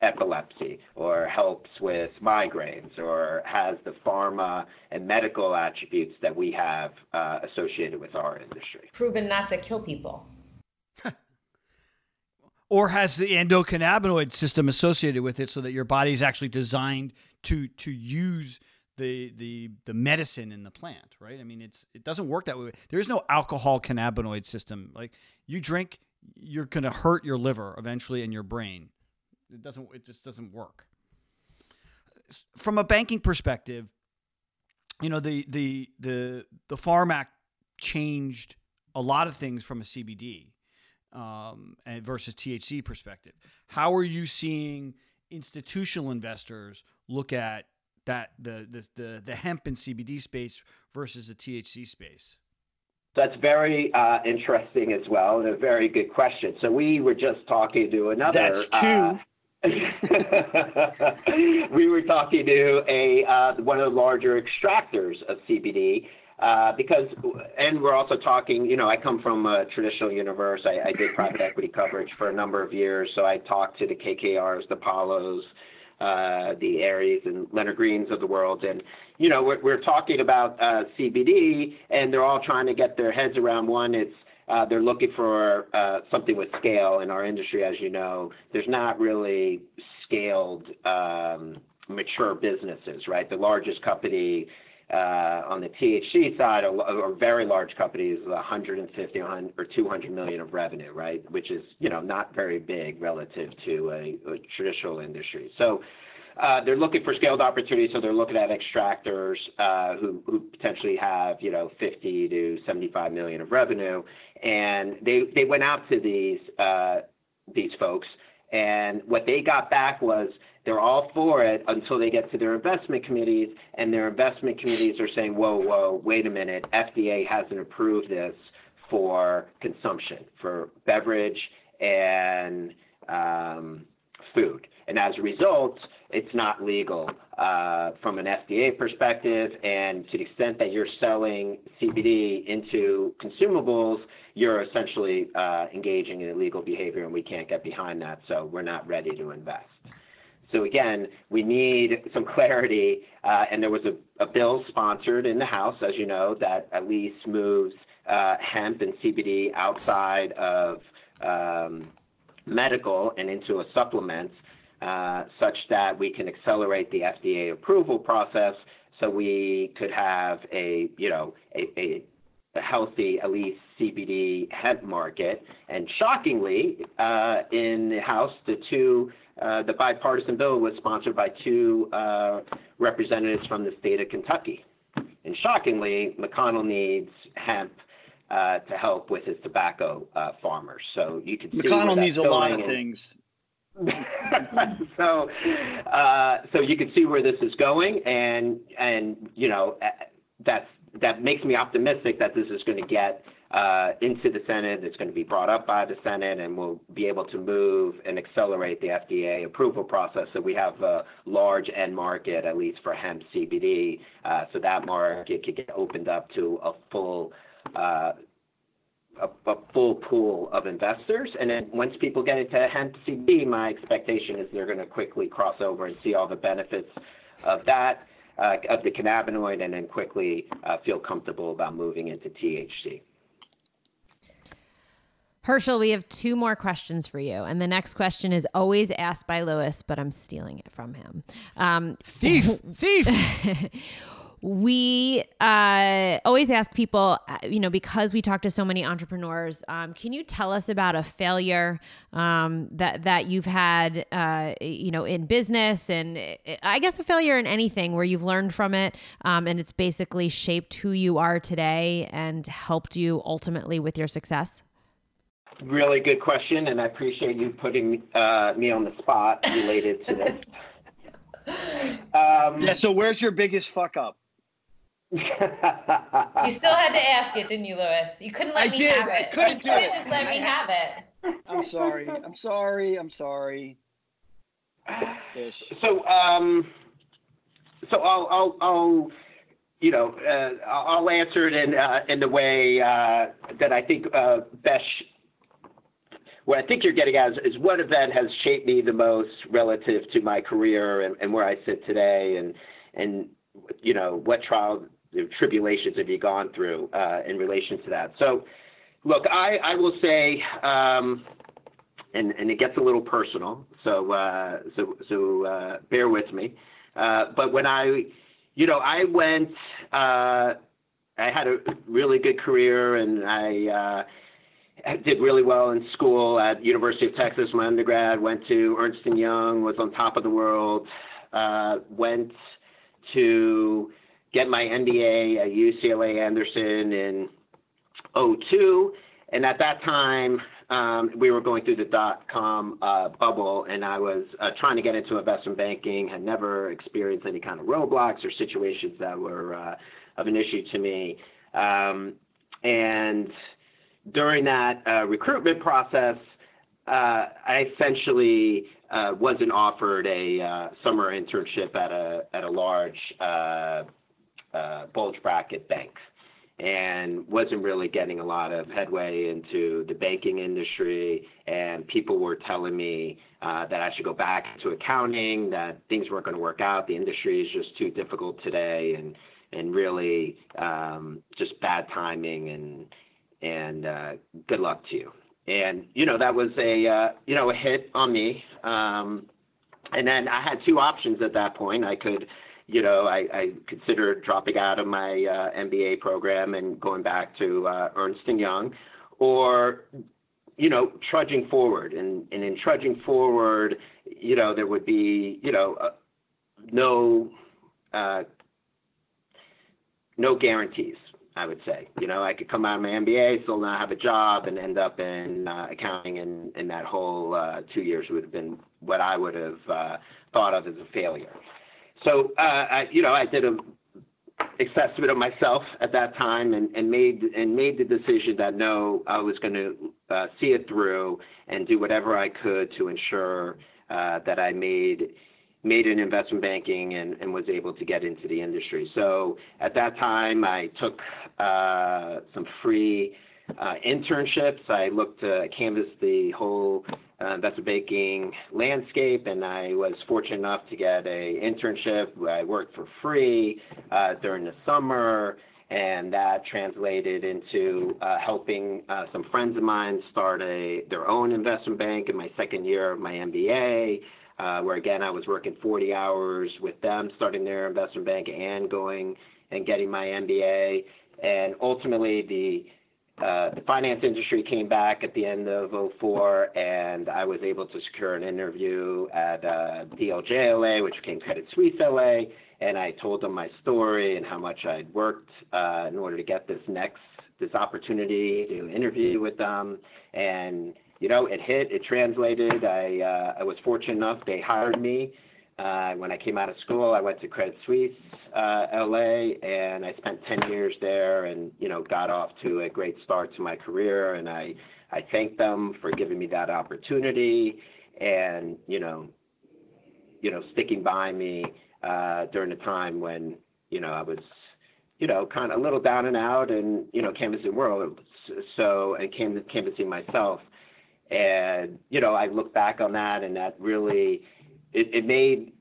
epilepsy or helps with migraines or has the pharma and medical attributes that we have uh, associated with our industry. Proven not to kill people. or has the endocannabinoid system associated with it so that your body is actually designed to to use the the the medicine in the plant, right? I mean, it's it doesn't work that way. There is no alcohol cannabinoid system. Like you drink, you're going to hurt your liver eventually and your brain. It doesn't. It just doesn't work. From a banking perspective, you know the the the the Farm Act changed a lot of things from a CBD um, versus THC perspective. How are you seeing institutional investors look at that the the the, the hemp and CBD space versus the THC space? That's very uh, interesting as well, and a very good question. So we were just talking to another. That's two. Uh, we were talking to a uh, one of the larger extractors of CBD uh, because, and we're also talking. You know, I come from a traditional universe. I, I did private equity coverage for a number of years, so I talked to the KKRs, the Apollos, uh, the Ares, and Leonard Greens of the world, and you know, we're, we're talking about uh, CBD, and they're all trying to get their heads around one. It's they're looking for uh, something with scale in our industry, as you know. There's not really scaled um, mature businesses, right? The largest company uh, on the THC side, or very large companies, 150 or 200 million of revenue, right? Which is, you know, not very big relative to a, a traditional industry. Uh, they're looking for scaled opportunities, so they're looking at extractors uh, who, potentially have, you know, 50 to 75 million of revenue, and they they went out to these uh, these folks, and what they got back was they're all for it until they get to their investment committees, and their investment committees are saying, whoa, whoa, wait a minute, FDA hasn't approved this for consumption, for beverage and um, food. And as a result, it's not legal uh, from an FDA perspective. And to the extent that you're selling CBD into consumables, you're essentially uh, engaging in illegal behavior, and we can't get behind that. So we're not ready to invest. So again, we need some clarity. Uh, and there was a, a, bill sponsored in the House, as you know, that at least moves uh, hemp and CBD outside of um, medical and into a supplement such that we can accelerate the FDA approval process so we could have a, you know, a, a, a healthy, at least CBD hemp market. And shockingly, uh, in the House, the two, uh, the bipartisan bill was sponsored by two uh, representatives from the state of Kentucky. And shockingly, McConnell needs hemp uh, to help with his tobacco uh, farmers. So you can see McConnell needs a lot of things. so, uh, so you can see where this is going, and and you know uh, that's that makes me optimistic that this is going to get uh, into the Senate. It's going to be brought up by the Senate, and we'll be able to move and accelerate the FDA approval process. So we have a large end market, at least for hemp CBD. Uh, so that market could get opened up to a full. A, a, full pool of investors. And then once people get into hemp CBD, my expectation is they're going to quickly cross over and see all the benefits of that, uh, of the cannabinoid, and then quickly uh, feel comfortable about moving into THC. Herschel, we have two more questions for you. And the next question is always asked by Lewis, but I'm stealing it from him. Um, thief, thief. we uh, always ask people, uh, you know, because we talk to so many entrepreneurs, um, can you tell us about a failure um, that that you've had, uh, you know, in business, and uh, I guess a failure in anything where you've learned from it, um, and it's basically shaped who you are today and helped you ultimately with your success? Really good question, and I appreciate you putting uh, me on the spot related to this. Um, yeah. So, where's your biggest fuck up? You still had to ask it, didn't you, Lewis? You couldn't let I me did. have it. I did. couldn't you do couldn't it. just let me have it. I'm sorry. I'm sorry. I'm sorry. Ish. So, um, so I'll, I'll, I'll, you know, uh, I'll I'll answer it in uh, in the way uh, that I think uh, best. What I think you're getting at is, is what event has shaped me the most relative to my career and, and where I sit today, and and you know what trial tribulations have you gone through uh, in relation to that. So, look, I, I will say, um, and, and it gets a little personal, so uh, so so uh, bear with me. Uh, but when I, you know, I went, uh, I had a really good career, and I. Uh, I did really well in school at University of Texas, my undergrad. Went to Ernst Young, was on top of the world. Uh, went to get my MBA at UCLA Anderson in 02. And at that time, um, we were going through the dot com uh, bubble, and I was uh, trying to get into investment banking, had never experienced any kind of roadblocks or situations that were uh, of an issue to me. Um, and during that uh, recruitment process, uh, I essentially uh, wasn't offered a summer internship at a at a large uh, bulge bracket bank, and wasn't really getting a lot of headway into the banking industry. And people were telling me uh, that I should go back to accounting, that things weren't going to work out, the industry is just too difficult today, and and really um, just bad timing and and uh, good luck to you and you know that was a uh, you know a hit on me. Um, and then I had two options at that point. I could, you know, I, I considered dropping out of my uh, MBA program and going back to uh, Ernst Young, or you know, trudging forward. And, and in trudging forward, you know, there would be, you know, uh, no, uh, no guarantees. I would say. You know, I could come out of my MBA, still not have a job, and end up in uh, accounting, and, and that whole uh, two years would have been what I would have thought of as a failure. So, uh, I, you know, I did a assessment of myself at that time, and, and made and made the decision that no, I was going to uh, see it through and do whatever I could to ensure uh, that I made made in investment banking and, and was able to get into the industry. So at that time, I took uh, some free uh, internships. I looked to canvas the whole uh, investment banking landscape, and I was fortunate enough to get a internship. I worked for free uh, during the summer, and that translated into uh, helping uh, some friends of mine start a their own investment bank in my second year of my MBA uh, where again I was working 40 hours with them, starting their investment bank and going and getting my MBA. And ultimately, the uh, the finance industry came back at the end of 04, and I was able to secure an interview at uh, DLJ LA, which became Credit Suisse LA. And I told them my story and how much I'd worked uh, in order to get this next this opportunity to interview with them. And you know, it hit, it translated. I, uh, I was fortunate enough, they hired me Uh, when I came out of school, I went to Credit Suisse, uh, LA, and I spent 10 years there and, you know, got off to a great start to my career. And I, I thank them for giving me that opportunity and, you know, you know, sticking by me uh, during a time when, you know, I was, you know, kind of a little down and out and, you know, canvassing world. So, and came to canvassing myself. And, you know, I look back on that and that really, it, made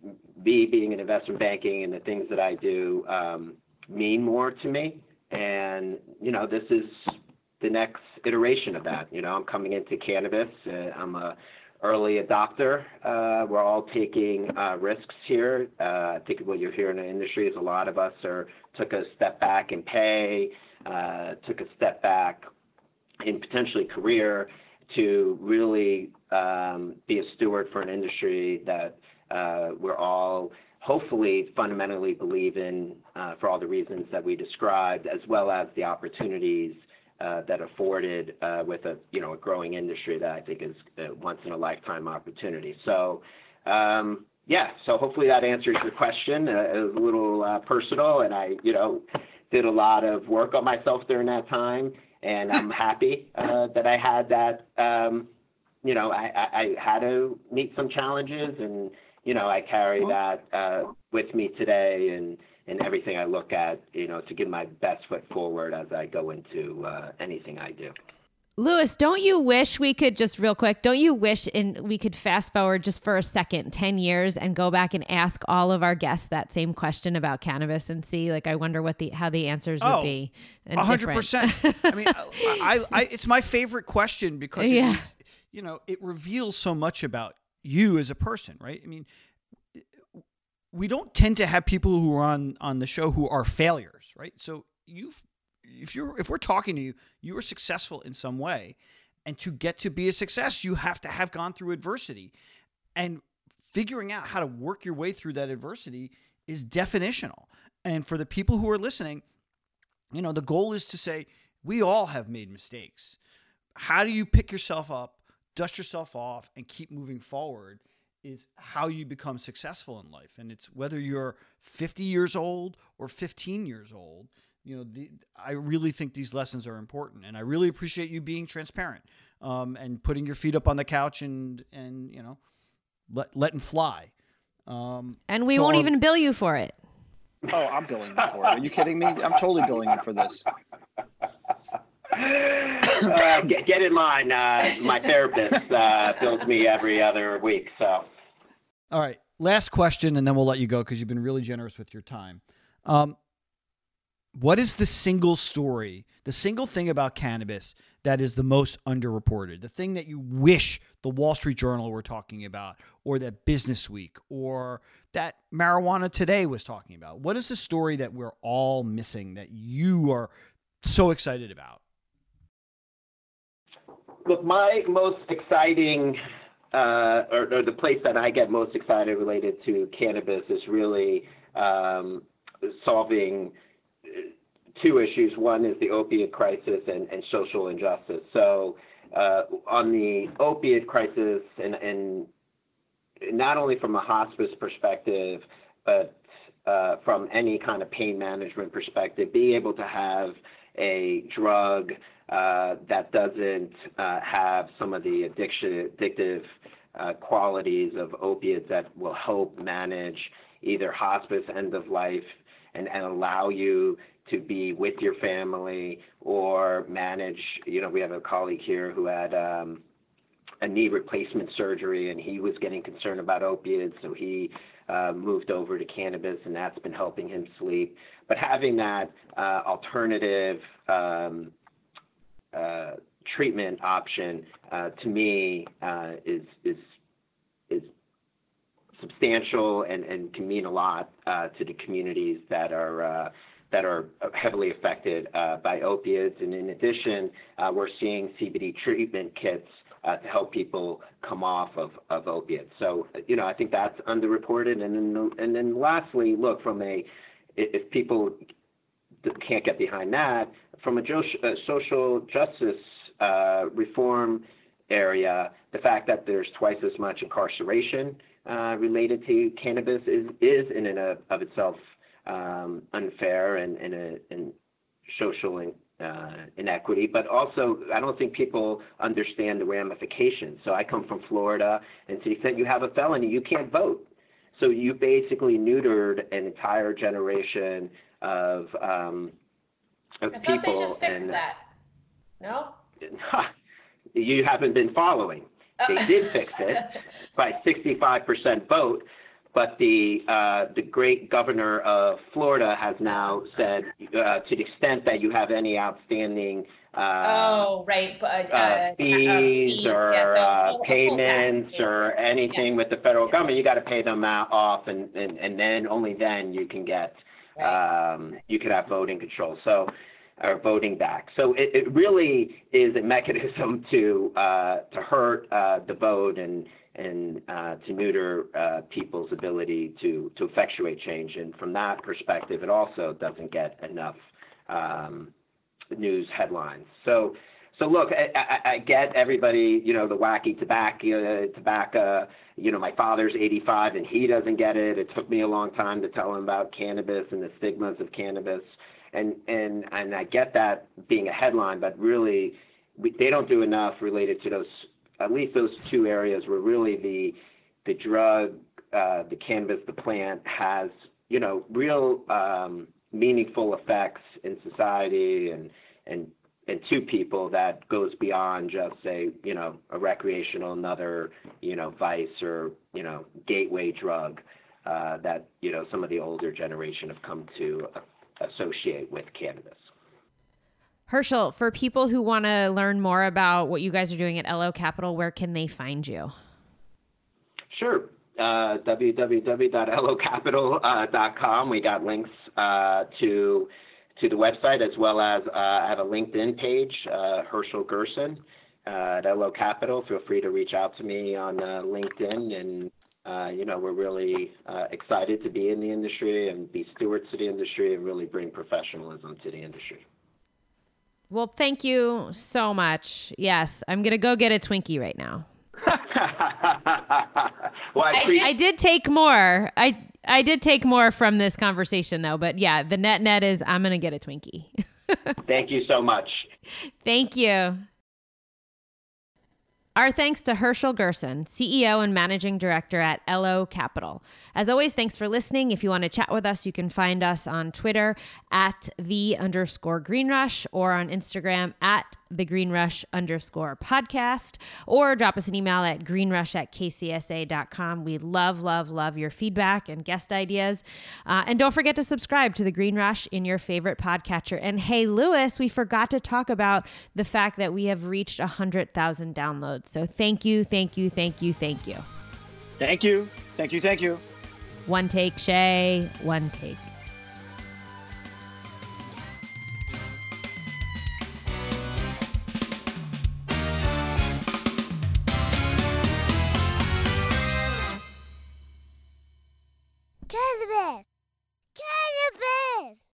me being in investment banking and the things that I do um, mean more to me. And, you know, this is the next iteration of that. You know, I'm coming into cannabis. Uh, I'm a early adopter. Uh, we're all taking uh, risks here. Uh, I think what you're hearing in the industry is a lot of us are took a step back in pay, uh, took a step back in potentially career to really um, be a steward for an industry that we're all hopefully fundamentally believe in uh, for all the reasons that we described, as well as the opportunities uh, that afforded uh, with a you know a growing industry that I think is a once in a lifetime opportunity. So. Um, yeah, so hopefully that answers your question. Uh, it was a little uh, personal, and I, you know, did a lot of work on myself during that time, and I'm happy uh, that I had that. Um, you know, I, I, I, had to meet some challenges, and you know, I carry that uh, with me today, and and everything I look at, you know, to give my best foot forward as I go into uh, anything I do. Lewis, don't you wish we could just real quick, don't you wish in we could fast forward just for a second, 10 years and go back and ask all of our guests that same question about cannabis and see like I wonder what the how the answers would oh, be. hundred percent. I mean I, I, I, it's my favorite question because yeah. you know, it reveals so much about you as a person, right? I mean, we don't tend to have people who are on on the show who are failures, right? So you if you're if we're talking to you, you were successful in some way. And to get to be a success, you have to have gone through adversity. And figuring out how to work your way through that adversity is definitional. And for the people who are listening, you know, the goal is to say, we all have made mistakes. How do you pick yourself up, dust yourself off, and keep moving forward? Is how you become successful in life. And it's whether you're 50 years old or 15 years old, you know, the, I really think these lessons are important, and I really appreciate you being transparent um, and putting your feet up on the couch and and you know, let, letting fly. Um, and we so won't even bill you for it. Oh, I'm billing you for it. Are you kidding me? I'm totally billing you for this. Uh, get, get, in line. Uh, my therapist uh, bills me every other week. So, all right. Last question, and then we'll let you go because you've been really generous with your time. Um, what is the single story, the single thing about cannabis that is the most underreported? The thing that you wish the Wall Street Journal were talking about, or that Business Week, or that Marijuana Today was talking about? What is the story that we're all missing that you are so excited about? Look, my most exciting, uh, or, or, the place that I get most excited related to cannabis is really um, solving two issues. One is the opiate crisis and, and social injustice. So, uh, on the opiate crisis, and, and not only from a hospice perspective, but uh, from any kind of pain management perspective, being able to have a drug uh, that doesn't uh, have some of the addictive uh, qualities of opiates that will help manage either hospice end of life and, and allow you to be with your family or manage. You know, we have a colleague here who had um, a knee replacement surgery and he was getting concerned about opiates, so he uh, moved over to cannabis and that's been helping him sleep. But having that uh, alternative um, uh, treatment option uh, to me uh, is is is substantial and, and can mean a lot uh, to the communities that are that are heavily affected uh, by opiates. And in addition, uh, we're seeing CBD treatment kits to help people come off of, of opiates. So, you know, I think that's underreported. And then, and then lastly, look, from a, if people can't get behind that, from a social justice uh, reform area, the fact that there's twice as much incarceration uh, related to cannabis is, is in and of itself um, unfair and, and, a, and social in, uh, inequity, but also I don't think people understand the ramifications. So I come from Florida, and to the extent you have a felony, you can't vote. So you basically neutered an entire generation of um, of I thought people. they just fixed and that. No? you haven't been following. They Oh. did fix it by 65% vote, but the uh, the great governor of Florida has now said, uh, to the extent that you have any outstanding uh, Oh, right, but, uh, uh, uh, fees or yeah, so uh, full- full payments yeah. or anything with the federal government, you got to pay them out off, and, and and then only then you can get Right. um, you could have voting control. So or voting back. So it, it really is a mechanism to uh, to hurt uh, the vote and and uh, to neuter uh, people's ability to effectuate change. And from that perspective, it also doesn't get enough um, news headlines. So. So look, I, get everybody, you know, the wacky tobacco. You know, my father's 85 and he doesn't get it. It took me a long time to tell him about cannabis and the stigmas of cannabis and and and I get that being a headline, but really they don't do enough related to those at least those two areas where really the the drug, uh, the cannabis, the plant has you know real um, meaningful effects in society and and and to people that goes beyond just say you know a recreational another you know vice or you know gateway drug uh, that you know some of the older generation have come to associate with cannabis. Herschel, for people who want to learn more about what you guys are doing at LO Capital, where can they find you? Sure. Uh, www.locapital.com. We got links uh, to to the website as well as uh, I have a LinkedIn page, uh, Herschel Gerson uh, at LO Capital. Feel free to reach out to me on uh, LinkedIn and uh, you know, we're really uh, excited to be in the industry and be stewards to the industry and really bring professionalism to the industry. Well, thank you so much. Yes, I'm going to go get a Twinkie right now. well, I, I pre- I did take more. I I did take more from this conversation though, but yeah, the net net is I'm going to get a Twinkie. thank you so much. Thank you. Our thanks to Herschel Gerson, CEO and Managing Director at LO Capital. As always, thanks for listening. If you want to chat with us, you can find us on Twitter at the underscore Green Rush or on Instagram at the Green Rush underscore podcast, or drop us an email at greenrush at kcsa.com. We love, love, love your feedback and guest ideas. Uh, and don't forget to subscribe to the Green Rush in your favorite podcatcher. And hey, Lewis, we forgot to talk about the fact that we have reached 100,000 downloads. So thank you, thank you, thank you, thank you. Thank you. Thank you. Thank you. One take, Shay, one take. This. bears.